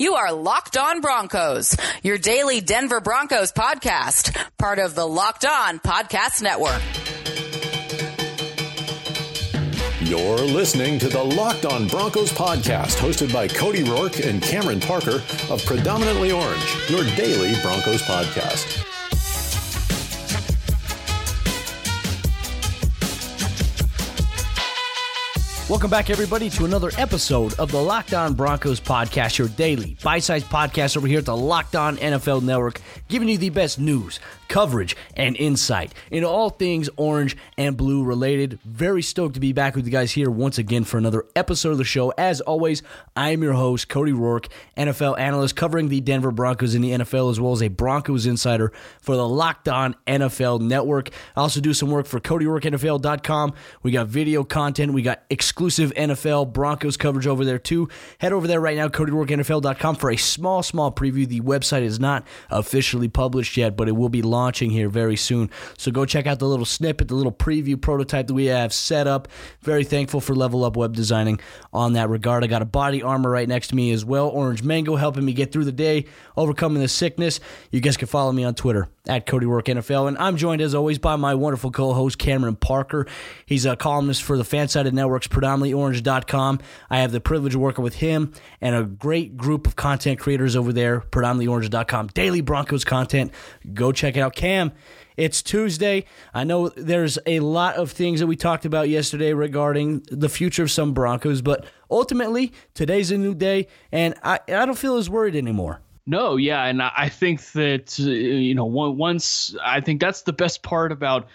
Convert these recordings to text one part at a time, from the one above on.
You are Locked On Broncos, your daily Denver Broncos podcast, part of the Locked On Podcast Network. You're listening to the Locked On Broncos podcast, hosted by Cody Rourke and Cameron Parker of Predominantly Orange, your daily Broncos podcast. Welcome back, everybody, to another episode of the Locked On Broncos podcast, your daily bite sized podcast over here at the Locked On NFL Network, giving you the best news, coverage, and insight in all things orange and blue related. Very stoked to be back with you guys here once again for another episode of the show. As always, I am your host, Cody Rourke, NFL analyst covering the Denver Broncos in the NFL, as well as a Broncos insider for the Locked On NFL Network. I also do some work for CodyRoarkNFL.com. We got video content, we got exclusive exclusive NFL Broncos coverage over there too. Head over there right now, CodyRoarkNFL.com for a small, small preview. The website is not officially published yet, but it will be launching here very soon. So go check out the little snippet, the little preview prototype that we have set up. Very thankful for Level Up Web Designing on that regard. I got a body armor right next to me as well. Orange Mango helping me get through the day, overcoming the sickness. You guys can follow me on Twitter at Cody Roark NFL. And I'm joined as always by my wonderful co-host Cameron Parker. He's a columnist for the Fansided Network's predominantlyorange.com. I have the privilege of working with him and a great group of content creators over there, predominantlyorange.com. Daily Broncos content. Go check it out. Cam, it's Tuesday. I know there's a lot of things that we talked about yesterday regarding the future of some Broncos, but ultimately, today's a new day, and I, I don't feel as worried anymore. No, yeah, and I think that uh, you know once I think that's the best part about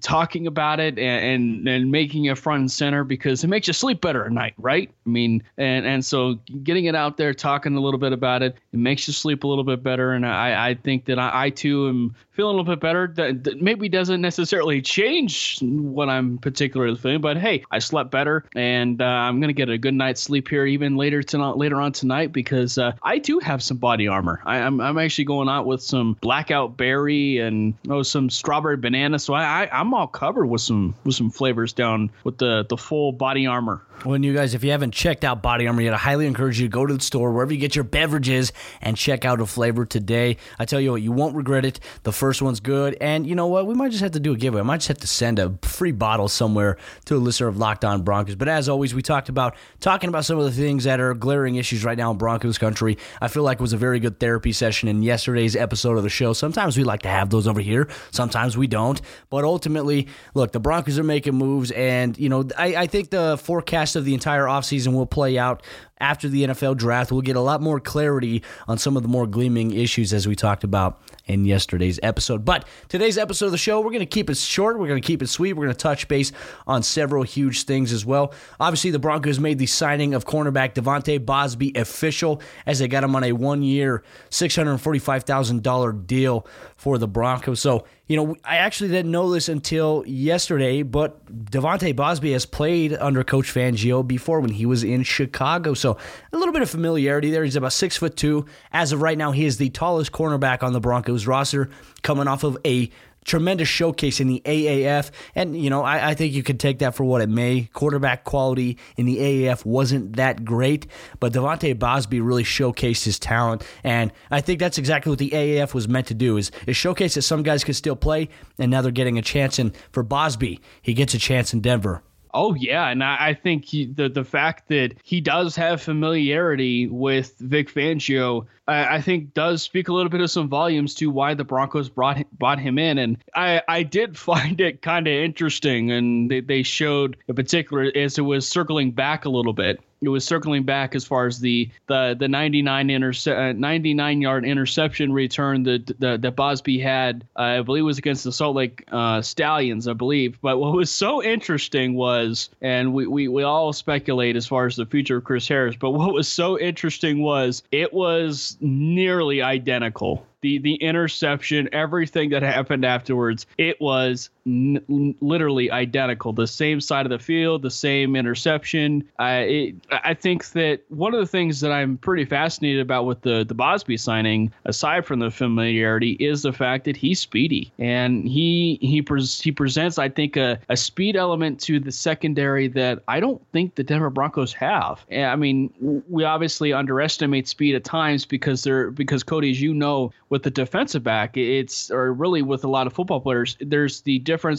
talking about it and, and, and making it front and center because it makes you sleep better at night, right? I mean, and and so getting it out there, talking a little bit about it, it makes you sleep a little bit better, and I I think that I, I too am feeling a little bit better. That, that, maybe doesn't necessarily change what I'm particularly feeling, but hey, I slept better, and uh, I'm gonna get a good night's sleep here even later tonight, later on tonight because uh, I do have some body armor. I, am I'm, I'm actually going out with some blackout berry and oh some strawberry banana, so I, I I'm all covered with some with some flavors down with the the full body armor. When you guys, if you haven't checked out Body Armor yet, I highly encourage you to go to the store wherever you get your beverages and check out a flavor today. I tell you what, you won't regret it. The first one's good, and you know what? We might just have to do a giveaway. I might just have to send a free bottle somewhere to a listener of Locked On Broncos. But as always, we talked about talking about some of the things that are glaring issues right now in Broncos country. I feel like it was a very good therapy session in yesterday's episode of the show. Sometimes we like to have those over here, sometimes we don't. But ultimately, look, the Broncos are making moves, and you know, I, I think the forecast of the entire offseason will play out after the NFL draft. We'll get a lot more clarity on some of the more gleaming issues as we talked about in yesterday's episode. But today's episode of the show, we're going to keep it short. We're going to keep it sweet. We're going to touch base on several huge things as well. Obviously, the Broncos made the signing of cornerback De'Vante Bausby official as they got him on a one year, $645,000 deal for the Broncos. So, you know, I actually didn't know this until yesterday, but De'Vante Bausby has played under Coach Fangio before when he was in Chicago. So a little bit of familiarity there. He's about six foot two. As of right now, he is the tallest cornerback on the Broncos roster, coming off of a tremendous showcase in the AAF. And, you know, I, I, think you could take that for what it may. Quarterback quality in the AAF wasn't that great, but De'Vante Bausby really showcased his talent. And I think that's exactly what the AAF was meant to do is, is showcase that some guys could still play, and now they're getting a chance. And for Bausby, he gets a chance in Denver. Oh yeah, and I, I think he, the the fact that he does have familiarity with Vic Fangio, I, I, think does speak a little bit of some volumes to why the Broncos brought brought him in. And I I did find it kind of interesting, and they, they showed in particular as it was circling back a little bit it was circling back as far as the the the 99 interce- uh, 99 yard interception return that that, that Bausby had. Uh, I believe was against the Salt Lake uh, Stallions, I believe. But what was so interesting was, and we, we we all speculate as far as the future of Chris Harris. But what was so interesting was it was nearly identical the the interception, everything that happened afterwards, it was n- literally identical. The same side of the field, the same interception. I it, I think that one of the things that I'm pretty fascinated about with the the Bausby signing, aside from the familiarity, is the fact that he's speedy and he he pres- he presents I think a, a speed element to the secondary that I don't think the Denver Broncos have. I mean, we obviously underestimate speed at times because they're because Cody, as you know, with the defensive back, it's or really with a lot of football players, there's the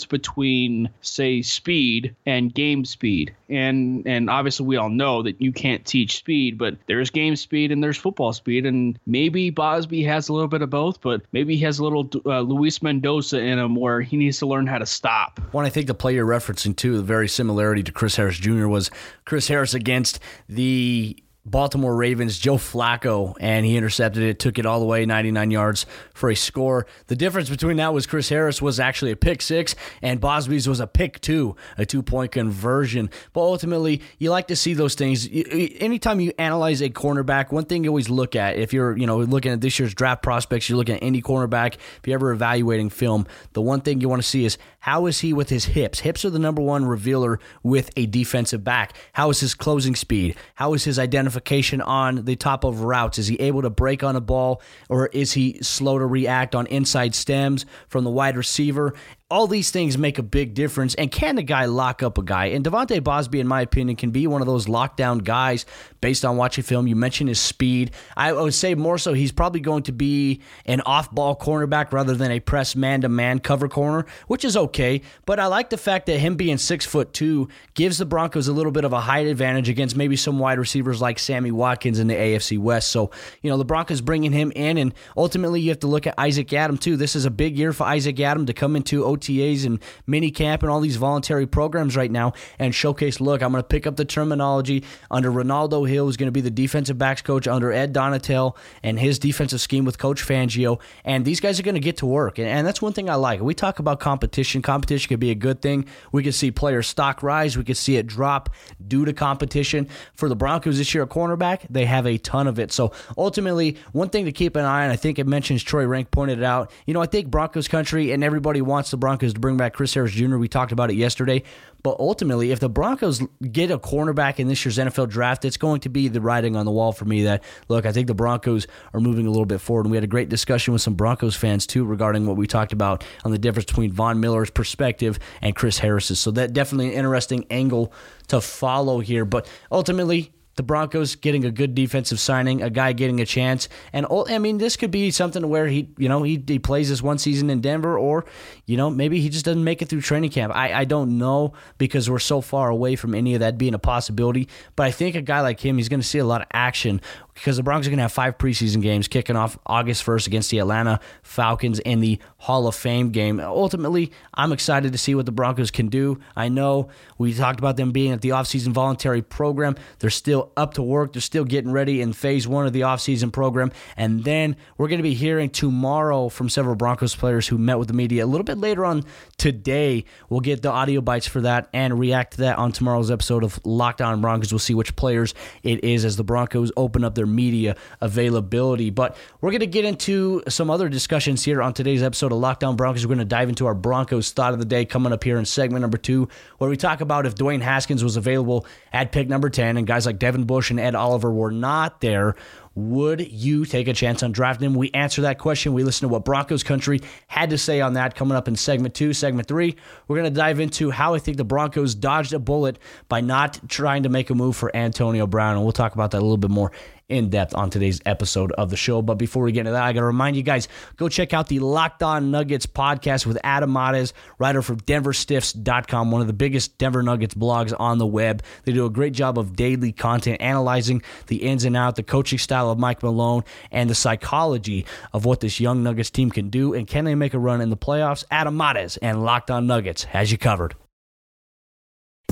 between say speed and game speed. And and obviously we all know that you can't teach speed, but there's game speed and there's football speed and maybe Bausby has a little bit of both, but maybe he has a little uh, Luis Mendoza in him where he needs to learn how to stop. One I think the player referencing to, the very similarity to Chris Harris Jr. was Chris Harris against the Baltimore Ravens, Joe Flacco, and he intercepted it, took it all the way 99 yards for a score. The difference between that was Chris Harris was actually a pick six, and Bausby's was a pick two, a two point conversion. But ultimately, you like to see those things. Anytime you analyze a cornerback, one thing you always look at, if you're you know looking at this year's draft prospects, you're looking at any cornerback. If you're ever evaluating film, the one thing you want to see is how is he with his hips? Hips are the number one revealer with a defensive back. How is his closing speed? How is his identification? On the top of routes? Is he able to break on a ball or is he slow to react on inside stems from the wide receiver? All these things make a big difference. And can the guy lock up a guy? And De'Vante Bausby, in my opinion, can be one of those lockdown guys based on watching film. You mentioned his speed. I would say more so he's probably going to be an off ball cornerback rather than a press man to man cover corner, which is okay. But I like the fact that him being six foot two gives the Broncos a little bit of a height advantage against maybe some wide receivers like Sammy Watkins in the AFC West. So, you know, the Broncos bringing him in. And ultimately, you have to look at Isaac Yiadom, too. This is a big year for Isaac Yiadom to come into And mini camp and all these voluntary programs right now and showcase look, I'm going to pick up the terminology under Renaldo Hill, who's going to be the defensive backs coach under Ed Donatell and his defensive scheme with Coach Fangio. And these guys are going to get to work. And, and that's one thing I like. We talk about competition. Competition could be a good thing. We could see player stock rise, we could see it drop due to competition. For the Broncos this year at cornerback, they have a ton of it. So ultimately, one thing to keep an eye on, I think it mentions Troy Renck pointed it out. You know, I think Broncos country and everybody wants the Broncos to bring back Chris Harris Jr. We talked about it yesterday. But ultimately, if the Broncos get a cornerback in this year's NFL draft, it's going to be the writing on the wall for me that, look, I think the Broncos are moving a little bit forward. And we had a great discussion with some Broncos fans, too, regarding what we talked about on the difference between Von Miller's perspective and Chris Harris's. So that definitely an interesting angle to follow here. But ultimately, the Broncos getting a good defensive signing, a guy getting a chance, and I mean this could be something where he, you know, he, he plays this one season in Denver, or you know maybe he just doesn't make it through training camp. I I don't know because we're so far away from any of that being a possibility. But I think a guy like him, he's going to see a lot of action because the Broncos are going to have five preseason games kicking off August 1st against the Atlanta Falcons in the Hall of Fame game. Ultimately, I'm excited to see what the Broncos can do. I know we talked about them being at the offseason voluntary program. They're still up to work. They're still getting ready in phase one of the offseason program. And then we're going to be hearing tomorrow from several Broncos players who met with the media. A little bit later on today, we'll get the audio bites for that and react to that on tomorrow's episode of Locked On Broncos. We'll see which players it is as the Broncos open up their media availability. But we're going to get into some other discussions here on today's episode of Locked On Broncos. We're going to dive into our Broncos thought of the day coming up here in segment number two, where we talk about if Dwayne Haskins was available at pick number 10 and guys like Devin Bush and Ed Oliver were not there. Would you take a chance on drafting him? We answer that question. We listen to what Broncos country had to say on that coming up in segment two. Segment three, we're going to dive into how I think the Broncos dodged a bullet by not trying to make a move for Antonio Brown. And we'll talk about that a little bit more in depth on today's episode of the show. But before we get into that, I got to remind you guys go check out the Locked On Nuggets podcast with Adam Mares, writer for DenverStiffs.com, one of the biggest Denver Nuggets blogs on the web. They do a great job of daily content analyzing the ins and outs, the coaching style of Mike Malone, and the psychology of what this young Nuggets team can do and can they make a run in the playoffs. Adam Mares and Locked On Nuggets has you covered.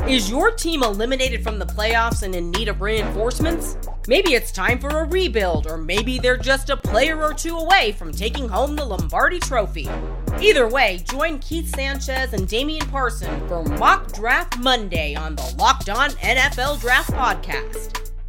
Is your team eliminated from the playoffs and in need of reinforcements? Maybe it's time for a rebuild, or maybe they're just a player or two away from taking home the Lombardi Trophy. Either way, join Keith Sanchez and Damian Parson for Mock Draft Monday on the Locked On NFL Draft Podcast.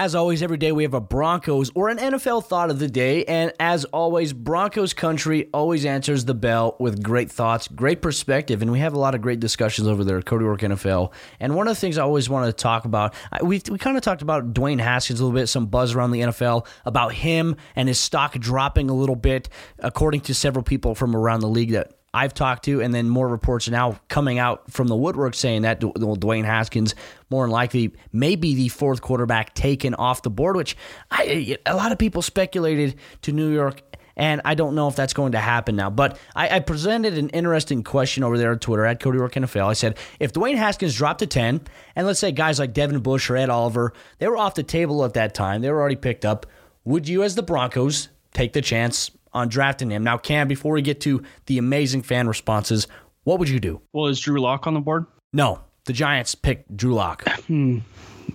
As always, every day we have a Broncos or an NFL thought of the day. And as always, Broncos country always answers the bell with great thoughts, great perspective. And we have a lot of great discussions over there at Cody Work NFL. And one of the things I always wanted to talk about, we, we kind of talked about Dwayne Haskins a little bit, some buzz around the NFL about him and his stock dropping a little bit, according to several people from around the league that I've talked to, and then more reports are now coming out from the woodwork saying that Dwayne Haskins more than likely may be the fourth quarterback taken off the board, which I, a lot of people speculated to New York. And I don't know if that's going to happen now. But I, I presented an interesting question over there on Twitter at Cody Roark NFL. I said, if Dwayne Haskins dropped to 10, and let's say guys like Devin Bush or Ed Oliver, they were off the table at that time, they were already picked up, would you, as the Broncos, take the chance on drafting him. Now, Cam, before we get to the amazing fan responses, what would you do? Well, is Drew Lock on the board? No, the Giants picked Drew Lock. Hmm.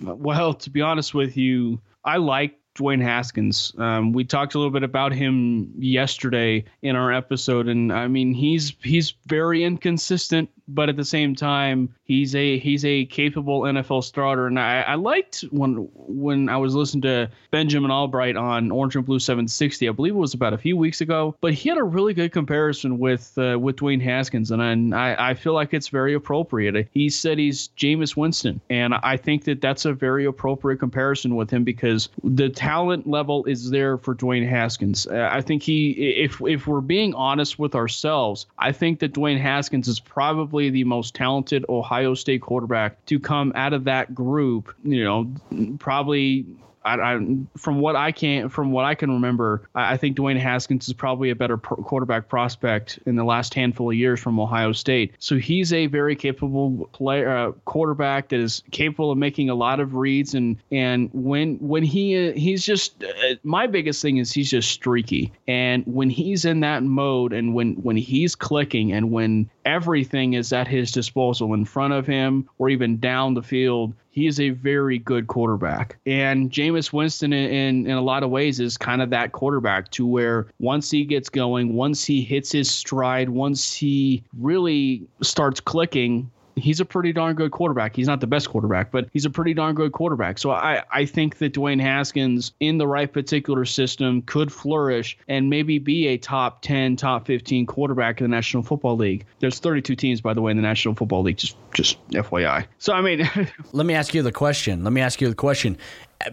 Well, to be honest with you, I like Dwayne Haskins. Um, we talked a little bit about him yesterday in our episode, and I mean he's he's very inconsistent, but at the same time he's a he's a capable NFL starter. And I, I liked when when I was listening to Benjamin Albright on Orange and Blue 760. I believe it was about a few weeks ago, but he had a really good comparison with uh, with Dwayne Haskins, and I I feel like it's very appropriate. He said he's Jameis Winston, and I think that that's a very appropriate comparison with him because the talent level is there for Dwayne Haskins. Uh, I think he, if if we're being honest with ourselves, I think that Dwayne Haskins is probably the most talented Ohio State quarterback to come out of that group. You know, probably I, I, from what I can from what I can remember, I, I think Dwayne Haskins is probably a better pro- quarterback prospect in the last handful of years from Ohio State. So he's a very capable player, uh, quarterback that is capable of making a lot of reads and and when when he he's just uh, my biggest thing is he's just streaky and when he's in that mode and when when he's clicking and when everything is at his disposal in front of him or even down the field he is a very good quarterback. And Jameis Winston, in, in a lot of ways, is kind of that quarterback to where once he gets going, once he hits his stride, once he really starts clicking, he's a pretty darn good quarterback. He's not the best quarterback, but he's a pretty darn good quarterback. So I, I think that Dwayne Haskins in the right particular system could flourish and maybe be a top 10, top 15 quarterback in the National Football League. There's 32 teams, by the way, in the National Football League, just, just FYI. So, I mean, let me ask you the question. Let me ask you the question.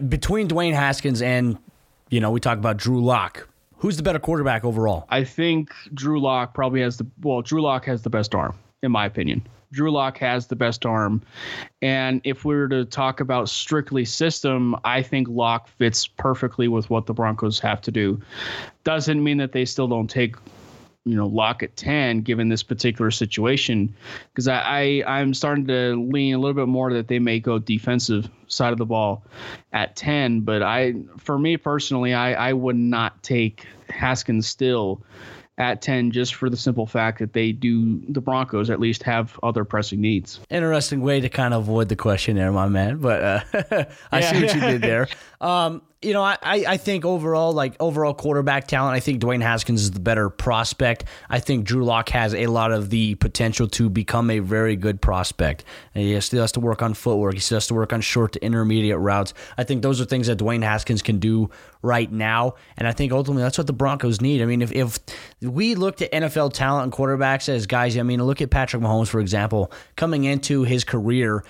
Between Dwayne Haskins and, you know, we talk about Drew Lock. Who's the better quarterback overall? I think Drew Lock probably has the well. Drew Lock has the best arm, in my opinion. Drew Lock has the best arm. And if we were to talk about strictly system, I think Lock fits perfectly with what the Broncos have to do. Doesn't mean that they still don't take you know lock at 10 given this particular situation because I, I i'm starting to lean a little bit more that they may go defensive side of the ball at 10 but i for me personally i i would not take haskins still at 10 just for the simple fact that they do, the Broncos at least have other pressing needs. Interesting way to kind of avoid the question there, my man. But uh, I yeah. see what you did there. Um, you know, I, I think overall, like overall quarterback talent, I think Dwayne Haskins is the better prospect. I think Drew Lock has a lot of the potential to become a very good prospect. And he still has to work on footwork. He still has to work on short to intermediate routes. I think those are things that Dwayne Haskins can do right now. And I think ultimately that's what the Broncos need. I mean, if, if we looked at NFL talent and quarterbacks as guys, I mean, look at Patrick Mahomes, for example, coming into his career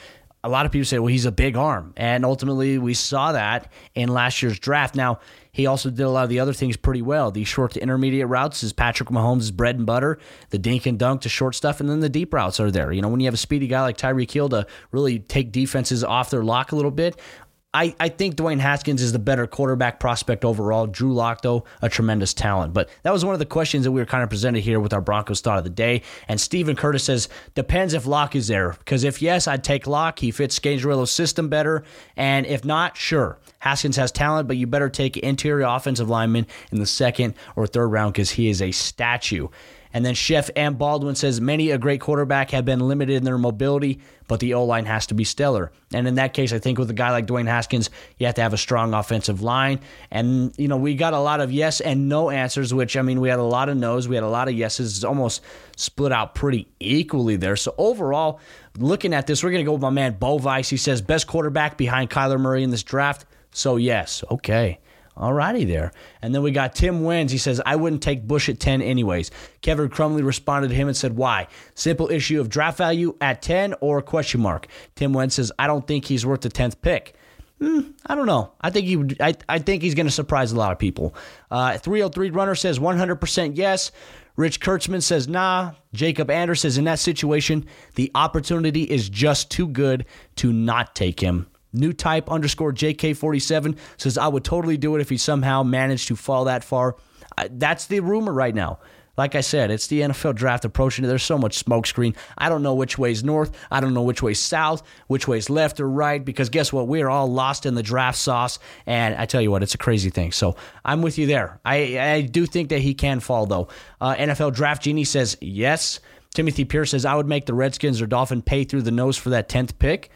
a lot of people say, well, he's a big arm. And ultimately, we saw that in last year's draft. Now, he also did a lot of the other things pretty well. The short to intermediate routes is Patrick Mahomes' bread and butter. The dink and dunk to short stuff, and then the deep routes are there. You know, when you have a speedy guy like Tyreek Hill to really take defenses off their lock a little bit, I, I think Dwayne Haskins is the better quarterback prospect overall. Drew Lock, though, a tremendous talent. But that was one of the questions that we were kind of presented here with our Broncos thought of the day. And Stephen Curtis says, depends if Lock is there. Because if yes, I'd take Lock. He fits Scangarello's system better. And if not, sure. Haskins has talent, but you better take interior offensive lineman in the second or third round because he is a statue. And then Chef and Baldwin says many a great quarterback have been limited in their mobility, but the O line has to be stellar. And in that case, I think with a guy like Dwayne Haskins, you have to have a strong offensive line. And, you know, we got a lot of yes and no answers, which, I mean, we had a lot of no's, we had a lot of yeses. It's almost split out pretty equally there. So overall, looking at this, we're going to go with my man Bo Vice. He says best quarterback behind Kyler Murray in this draft. So, yes, okay. Alrighty there. And then we got Tim Wins. He says, I wouldn't take Bush at 10 anyways. Kevin Crumley responded to him and said, Why? Simple issue of draft value at 10 or question mark. Tim Wins says, I don't think he's worth the 10th pick. Hmm, I don't know. I think he would, I, I think he's going to surprise a lot of people. Uh, 303 runner says 100% yes. Rich Kurtzman says nah. Jacob Anders says in that situation, the opportunity is just too good to not take him. New type underscore JK47 says, I would totally do it if he somehow managed to fall that far. That's the rumor right now. Like I said, it's the NFL draft approaching. There's so much smokescreen. I don't know which way's north. I don't know which way's south, which way's left or right, because guess what? We are all lost in the draft sauce. And I tell you what, it's a crazy thing. So I'm with you there. I, I do think that he can fall, though. Uh, NFL Draft Genie says yes. Timothy Pierce says, I would make the Redskins or Dolphin pay through the nose for that 10th pick.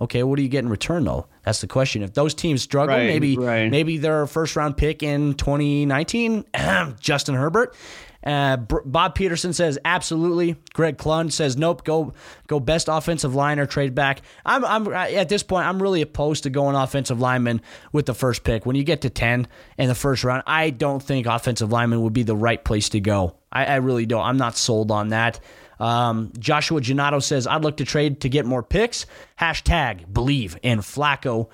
Okay, what do you get in return though? That's the question. If those teams struggle, Right, maybe right. maybe their first round pick in 2019, Justin Herbert. Uh, Bob Peterson says absolutely. Greg Klund says nope. Go go best offensive line or trade back. I'm I'm at this point I'm really opposed to going offensive lineman with the first pick. When you get to 10 in the first round, I don't think offensive lineman would be the right place to go. I, I really don't. I'm not sold on that. Um, Joshua Gennaro says, I'd look to trade to get more picks. Hashtag believe in Flacco.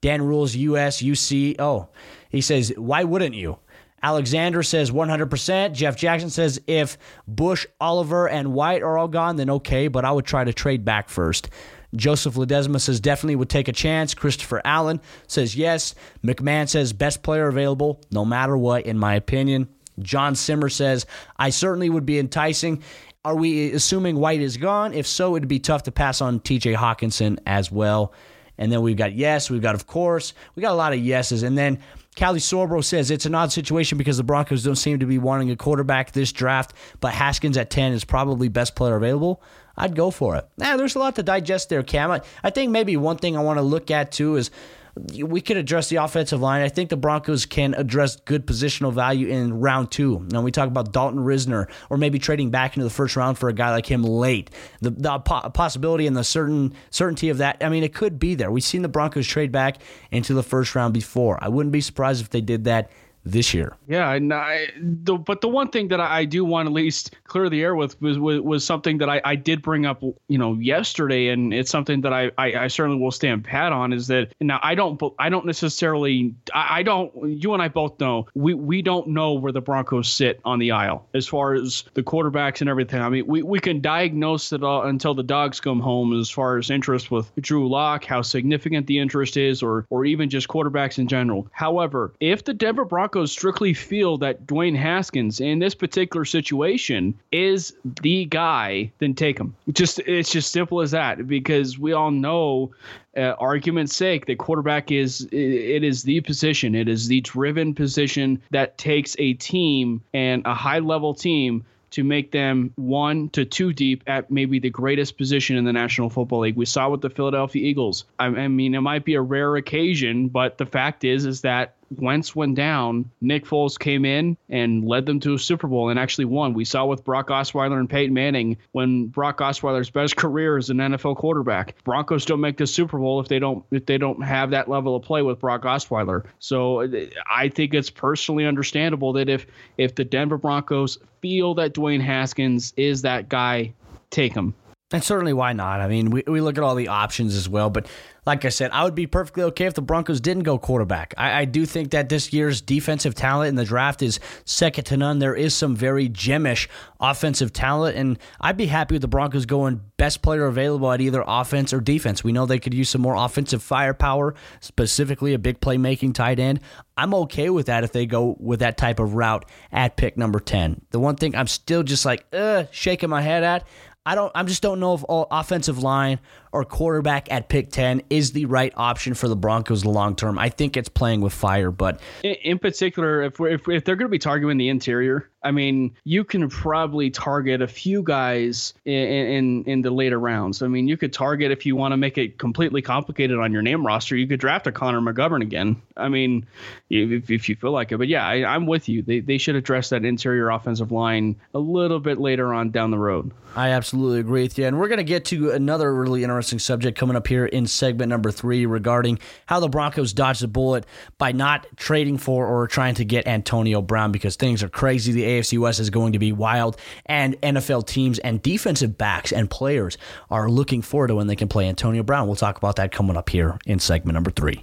Dan Rules US UC. Oh, he says, why wouldn't you? Alexander says 100%. Jeff Jackson says, if Bush, Oliver, and White are all gone, then okay, but I would try to trade back first. Joseph Ledesma says definitely would take a chance. Christopher Allen says yes. McMahon says best player available, no matter what, in my opinion. John Simmer says, I certainly would be enticing. Are we assuming White is gone? If so, it'd be tough to pass on TJ Hockenson as well. And then we've got yes, we've got of course, we got a lot of yeses. And then Callie Sorbro says it's an odd situation because the Broncos don't seem to be wanting a quarterback this draft, but Haskins at 10 is probably best player available. I'd go for it. Now, there's a lot to digest there, Cam. I think maybe one thing I want to look at too is we could address the offensive line. I think the Broncos can address good positional value in round two. Now, we talk about Dalton Risner or maybe trading back into the first round for a guy like him late. The, the po- possibility and the certain certainty of that, I mean, it could be there. We've seen the Broncos trade back into the first round before. I wouldn't be surprised if they did that this year. Yeah, and I, the, but the one thing that I, do want at least clear the air with was was, was something that I, I did bring up, you know, yesterday, and it's something that I, I, I certainly will stand pat on. Is that now I don't I don't necessarily I, I don't you and I both know we we don't know where the Broncos sit on the aisle as far as the quarterbacks and everything. I mean, we, we can diagnose it all until the dogs come home as far as interest with Drew Lock, how significant the interest is, or or even just quarterbacks in general. However, if the Denver Broncos strictly feel that Dwayne Haskins in this particular situation is the guy, then take him. Just it's just simple as that because we all know uh, argument's sake that quarterback is it is the position it is the driven position that takes a team and a high level team to make them one to two deep at maybe the greatest position in the National Football League. We saw with the Philadelphia Eagles. I, I mean, it might be a rare occasion, but the fact is, is that Wentz went down, Nick Foles came in and led them to a Super Bowl and actually won. We saw with Brock Osweiler and Peyton Manning when Brock Osweiler's best career as an NFL quarterback. Broncos don't make the Super Bowl if they don't if they don't have that level of play with Brock Osweiler. So uh, I think it's personally understandable that if if the Denver Broncos feel that Dwayne Haskins is that guy, take him. And certainly, why not? I mean, we, we look at all the options as well. But like I said, I would be perfectly okay if the Broncos didn't go quarterback. I, I do think that this year's defensive talent in the draft is second to none. There is some very gemish offensive talent, and I'd be happy with the Broncos going best player available at either offense or defense. We know they could use some more offensive firepower, specifically a big playmaking tight end. I'm okay with that if they go with that type of route at pick number 10. The one thing I'm still just like, uh, shaking my head at, I don't. I just don't know if offensive line or quarterback at pick 10 is the right option for the Broncos long term. I think it's playing with fire, but in, in particular, if, we're, if if they're going to be targeting the interior, I mean, you can probably target a few guys in, in in the later rounds. I mean, you could target if you want to make it completely complicated on your name roster. You could draft a Connor McGovern again. I mean, if, if you feel like it. But yeah, I, I'm with you. They they should address that interior offensive line a little bit later on down the road. I absolutely agree with you. And we're going to get to another really interesting subject coming up here in segment number three regarding how the Broncos dodged the bullet by not trading for or trying to get Antonio Brown because things are crazy. The AFC West is going to be wild, and NFL teams and defensive backs and players are looking forward to when they can play Antonio Brown. We'll talk about that coming up here in segment number three.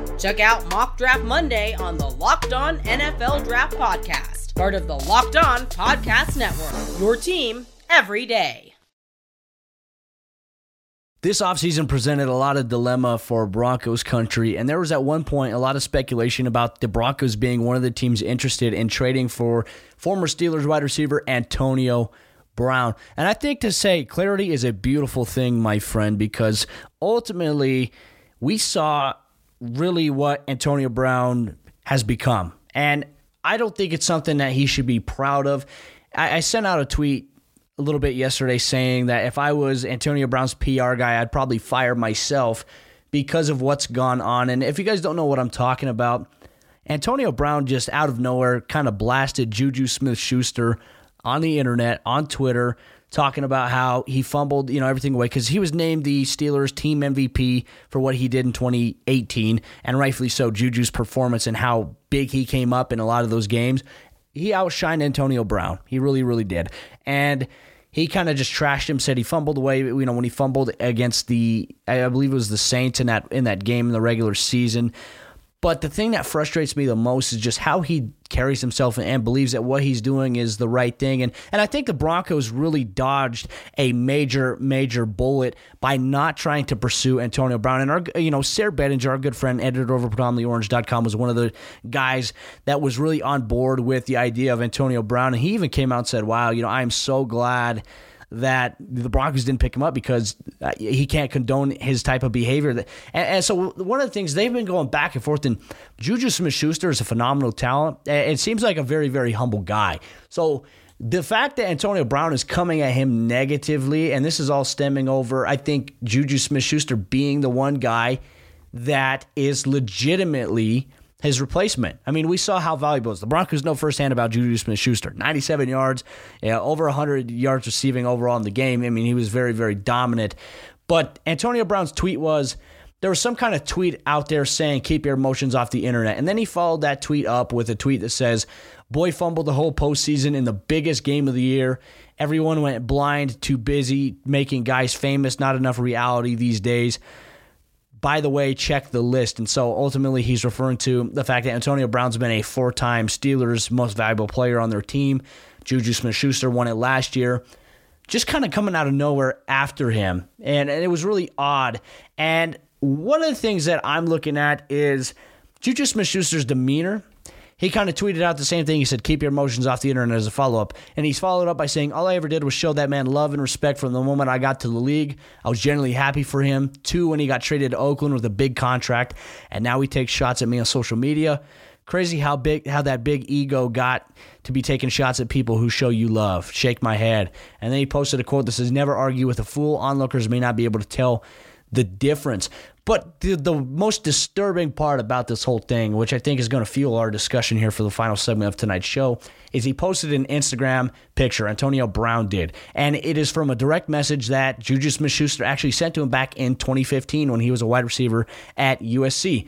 Check out Mock Draft Monday on the Locked On NFL Draft Podcast, part of the Locked On Podcast Network. Your team every day. This offseason presented a lot of dilemma for Broncos country, and there was at one point a lot of speculation about the Broncos being one of the teams interested in trading for former Steelers wide receiver Antonio Brown. And I think to say clarity is a beautiful thing, my friend, because ultimately we saw really what Antonio Brown has become. And I don't think it's something that he should be proud of. I, I sent out a tweet a little bit yesterday saying that if I was Antonio Brown's PR guy, I'd probably fire myself because of what's gone on. And if you guys don't know what I'm talking about, Antonio Brown just out of nowhere kind of blasted Juju Smith Schuster on the internet, on Twitter, talking about how he fumbled, you know, everything away because he was named the Steelers team MVP for what he did in 2018, and rightfully so. Juju's performance and how big he came up in a lot of those games, he outshined Antonio Brown. He really, really did, and he kind of just trashed him. Said he fumbled away. You know, when he fumbled against the, I believe it was the Saints in that in that game in the regular season. But the thing that frustrates me the most is just how he carries himself and believes that what he's doing is the right thing. And and I think the Broncos really dodged a major, major bullet by not trying to pursue Antonio Brown. And our you know, Sayre Bedinger, our good friend, editor over predominantlyorange.com, was one of the guys that was really on board with the idea of Antonio Brown. And he even came out and said, Wow, you know, I'm so glad that the Broncos didn't pick him up because uh, he can't condone his type of behavior. And, and, so one of the things they've been going back and forth, and Juju Smith-Schuster is a phenomenal talent. It seems like a very, very humble guy. So the fact that Antonio Brown is coming at him negatively, and this is all stemming over, I think Juju Smith-Schuster being the one guy that is legitimately – his replacement. I mean, we saw how valuable it is. The Broncos know firsthand about Juju Smith Schuster. 97 yards, yeah, over 100 yards receiving overall in the game. I mean, he was very, very dominant. But Antonio Brown's tweet was there was some kind of tweet out there saying, keep your emotions off the internet. And then he followed that tweet up with a tweet that says, Boy fumbled the whole postseason in the biggest game of the year. Everyone went blind, too busy making guys famous, not enough reality these days by the way, check the list. And so ultimately, he's referring to the fact that Antonio Brown's been a four time Steelers most valuable player on their team. Juju Smith Schuster won it last year. Just kind of coming out of nowhere after him. And, and it was really odd. And one of the things that I'm looking at is Juju Smith Schuster's demeanor he kind of tweeted out the same thing. He said, Keep your emotions off the internet as a follow up. And he's followed up by saying, All I ever did was show that man love and respect from the moment I got to the league. I was genuinely happy for him. Two, when he got traded to Oakland with a big contract. And now he takes shots at me on social media. Crazy how big how that big ego got to be taking shots at people who show you love. Shake my head. And then he posted a quote that says, Never argue with a fool. Onlookers may not be able to tell the difference. But the, the most disturbing part about this whole thing, which I think is going to fuel our discussion here for the final segment of tonight's show, is he posted an Instagram picture, Antonio Brown did. And it is from a direct message that Juju Smith Schuster actually sent to him back in 2015 when he was a wide receiver at USC.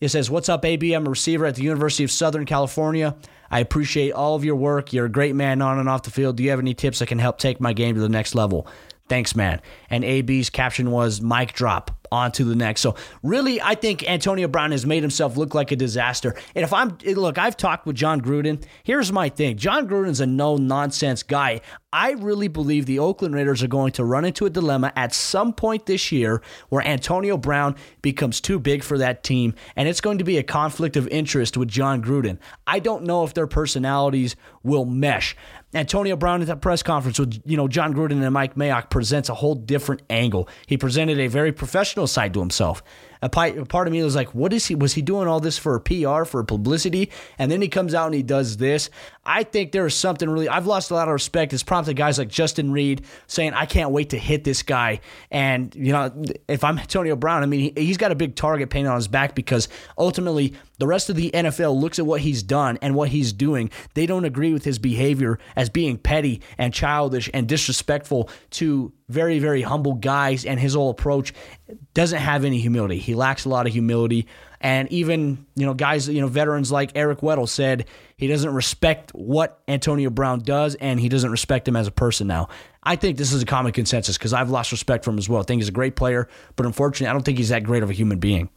It says, What's up, AB? I'm a receiver at the University of Southern California. I appreciate all of your work. You're a great man on and off the field. Do you have any tips that can help take my game to the next level? Thanks, man. And AB's caption was mic drop. on to the next. So really, I think Antonio Brown has made himself look like a disaster. And if I'm look, I've talked with Jon Gruden. Here's my thing: Jon Gruden's a no nonsense guy. I really believe the Oakland Raiders are going to run into a dilemma at some point this year where Antonio Brown becomes too big for that team, and it's going to be a conflict of interest with Jon Gruden. I don't know if their personalities will mesh. Antonio Brown at that press conference with you know Jon Gruden and Mike Mayock presents a whole different angle. He presented a very professional side to himself. A part of me was like, what is he? Was he doing all this for a PR, for publicity? And then he comes out and he does this. I think there is something really, I've lost a lot of respect. It's prompted guys like Justin Reid saying, I can't wait to hit this guy. And, you know, if I'm Antonio Brown, I mean, he, has got a big target painted on his back because ultimately the rest of the NFL looks at what he's done and what he's doing. They don't agree with his behavior as being petty and childish and disrespectful to very, very humble guys. And his whole approach doesn't have any humility. He lacks a lot of humility. And even, you know, guys, you know, veterans like Eric Weddle said he doesn't respect what Antonio Brown does and he doesn't respect him as a person now. I think this is a common consensus because I've lost respect for him as well. I think he's a great player, but unfortunately, I don't think he's that great of a human being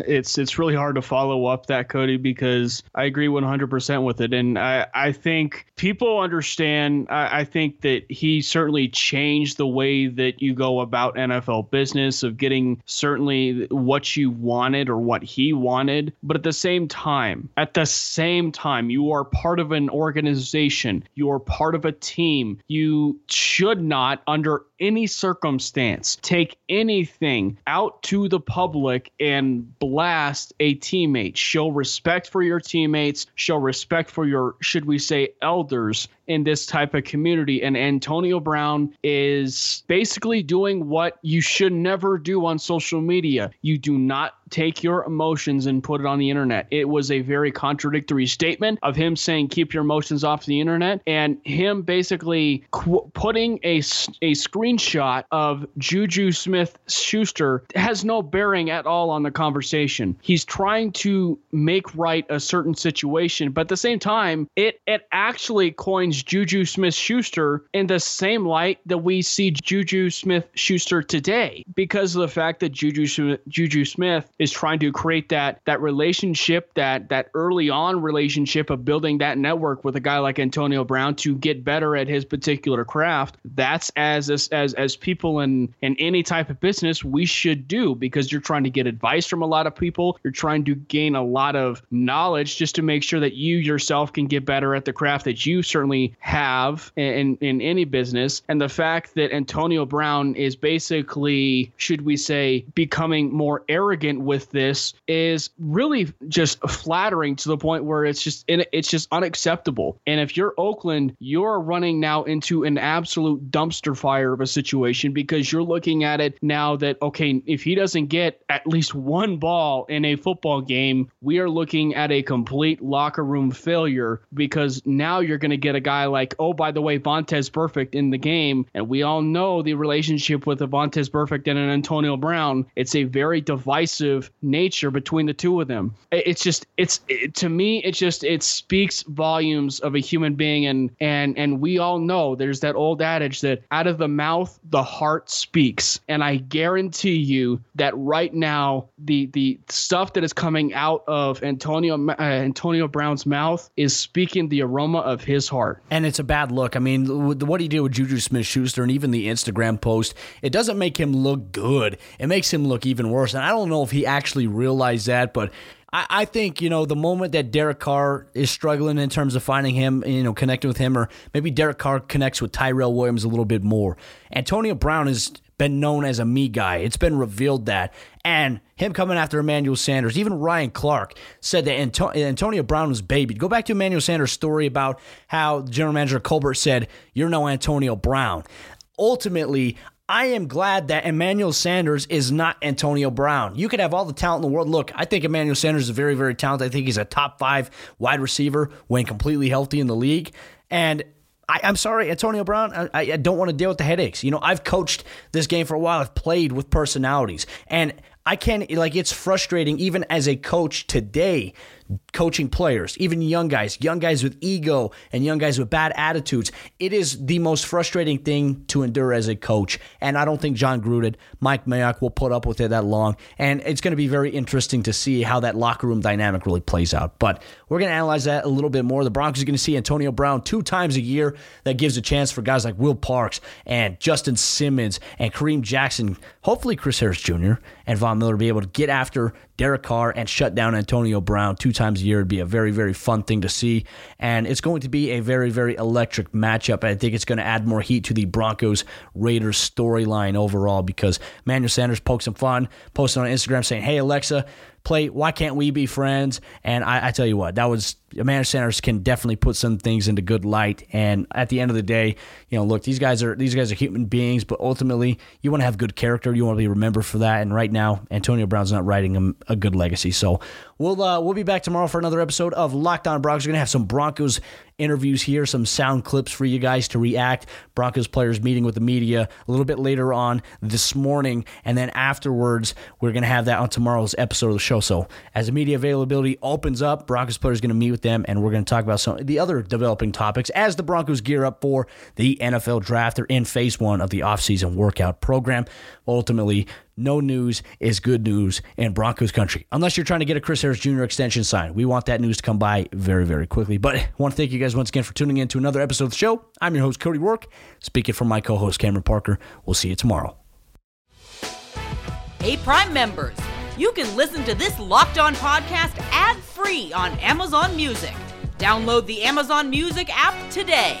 it's it's really hard to follow up that Cody because I agree 100% with it. And I I think people understand I, I, think that he certainly changed the way that you go about NFL business of getting certainly what you wanted or what he wanted. But at the same time at the same time you are part of an organization. You are part of a team. You should not under any circumstance take anything out to the public and blast a teammate. Show respect for your teammates, show respect for your, should we say, elders in this type of community. And Antonio Brown is basically doing what you should never do on social media. You do not take your emotions and put it on the internet. It was a very contradictory statement of him saying, keep your emotions off the internet, and him basically qu- putting a, a screenshot of Juju Smith Schuster has no bearing at all on the conversation. He's trying to make right a certain situation, but at the same time, it, it actually coins Juju Smith Schuster in the same light that we see Juju Smith Schuster today because of the fact that Juju Juju Smith is trying to create that that relationship that that early on relationship of building that network with a guy like Antonio Brown to get better at his particular craft. That's as as as, as people in in any type of business we should do because you're trying to get advice from a lot of people. You're trying to gain a lot of knowledge just to make sure that you yourself can get better at the craft that you certainly have in, in any business. And the fact that Antonio Brown is basically, should we say, becoming more arrogant with this is really just flattering to the point where it's just it's just unacceptable. And if you're Oakland, you're running now into an absolute dumpster fire of a situation because you're looking at it now that okay, if he doesn't get at least one ball in a football game, we are looking at a complete locker room failure because now you're going to get a guy like, oh, by the way, Vontaze Burfict in the game, and we all know the relationship with a Vontaze Burfict and an Antonio Brown. It's a very divisive nature between the two of them. It's just, it's it, to me, it just it speaks volumes of a human being, and and and we all know there's that old adage that out of the mouth the heart speaks, and I guarantee you that right now the the stuff that is coming out of Antonio uh, Antonio Brown's mouth is speaking the aroma of his heart. And it's a bad look. I mean, what he did with Juju Smith Schuster and even the Instagram post, it doesn't make him look good. It makes him look even worse. And I don't know if he actually realized that, but I, think, you know, the moment that Derek Carr is struggling in terms of finding him, you know, connecting with him, or maybe Derek Carr connects with Tyrell Williams a little bit more. Antonio Brown has been known as a me guy. It's been revealed that. And him coming after Emmanuel Sanders, even Ryan Clark said that Antonio Brown was babied. Go back to Emmanuel Sanders' story about how general manager Colbert said, You're no Antonio Brown. Ultimately, I am glad that Emmanuel Sanders is not Antonio Brown. You could have all the talent in the world. Look, I think Emmanuel Sanders is very, very talented. I think he's a top five wide receiver when completely healthy in the league. And I, am sorry, Antonio Brown. I, I don't want to deal with the headaches. You know, I've coached this game for a while. I've played with personalities, and I can't like it's frustrating even as a coach today coaching players, even young guys, young guys with ego and young guys with bad attitudes. It is the most frustrating thing to endure as a coach. And I don't think Jon Gruden, Mike Mayock will put up with it that long. And it's going to be very interesting to see how that locker room dynamic really plays out. But we're going to analyze that a little bit more. The Broncos are going to see Antonio Brown two times a year. That gives a chance for guys like Will Parks and Justin Simmons and Kareem Jackson, hopefully Chris Harris Jr. and Von Miller to be able to get after Derek Carr and shut down Antonio Brown two times a year. It'd be a very, very fun thing to see. And it's going to be a very, very electric matchup. I think it's going to add more heat to the Broncos Raiders storyline overall because Manuel Sanders poked some fun, posted on Instagram saying, Hey, Alexa, play Why Can't We Be Friends? And I, I tell you what, that was Amanda Sanders can definitely put some things into good light. And at the end of the day, you know, look, these guys are these guys are human beings, but ultimately you want to have good character. You want to be remembered for that. And right now, Antonio Brown's not writing a good legacy. So we'll uh, we'll be back tomorrow for another episode of Locked On Broncos. We're gonna have some Broncos interviews here, some sound clips for you guys to react. Broncos players meeting with the media a little bit later on this morning, and then afterwards we're gonna have that on tomorrow's episode of the show. So as the media availability opens up, Broncos players gonna meet with them, and we're gonna talk about some the other developing topics as the Broncos gear up for the NFL draft. They're in phase one of the offseason workout program. Ultimately, no news is good news in Broncos country, unless you're trying to get a Chris Harris Jr. extension signed. We want that news to come by very, very quickly. But I want to thank you guys once again for tuning in to another episode of the show. I'm your host, Cody Roark, speaking for my co host, Cameron Parker. We'll see you tomorrow. Hey, Prime members, you can listen to this locked on podcast ad free on Amazon Music. Download the Amazon Music app today.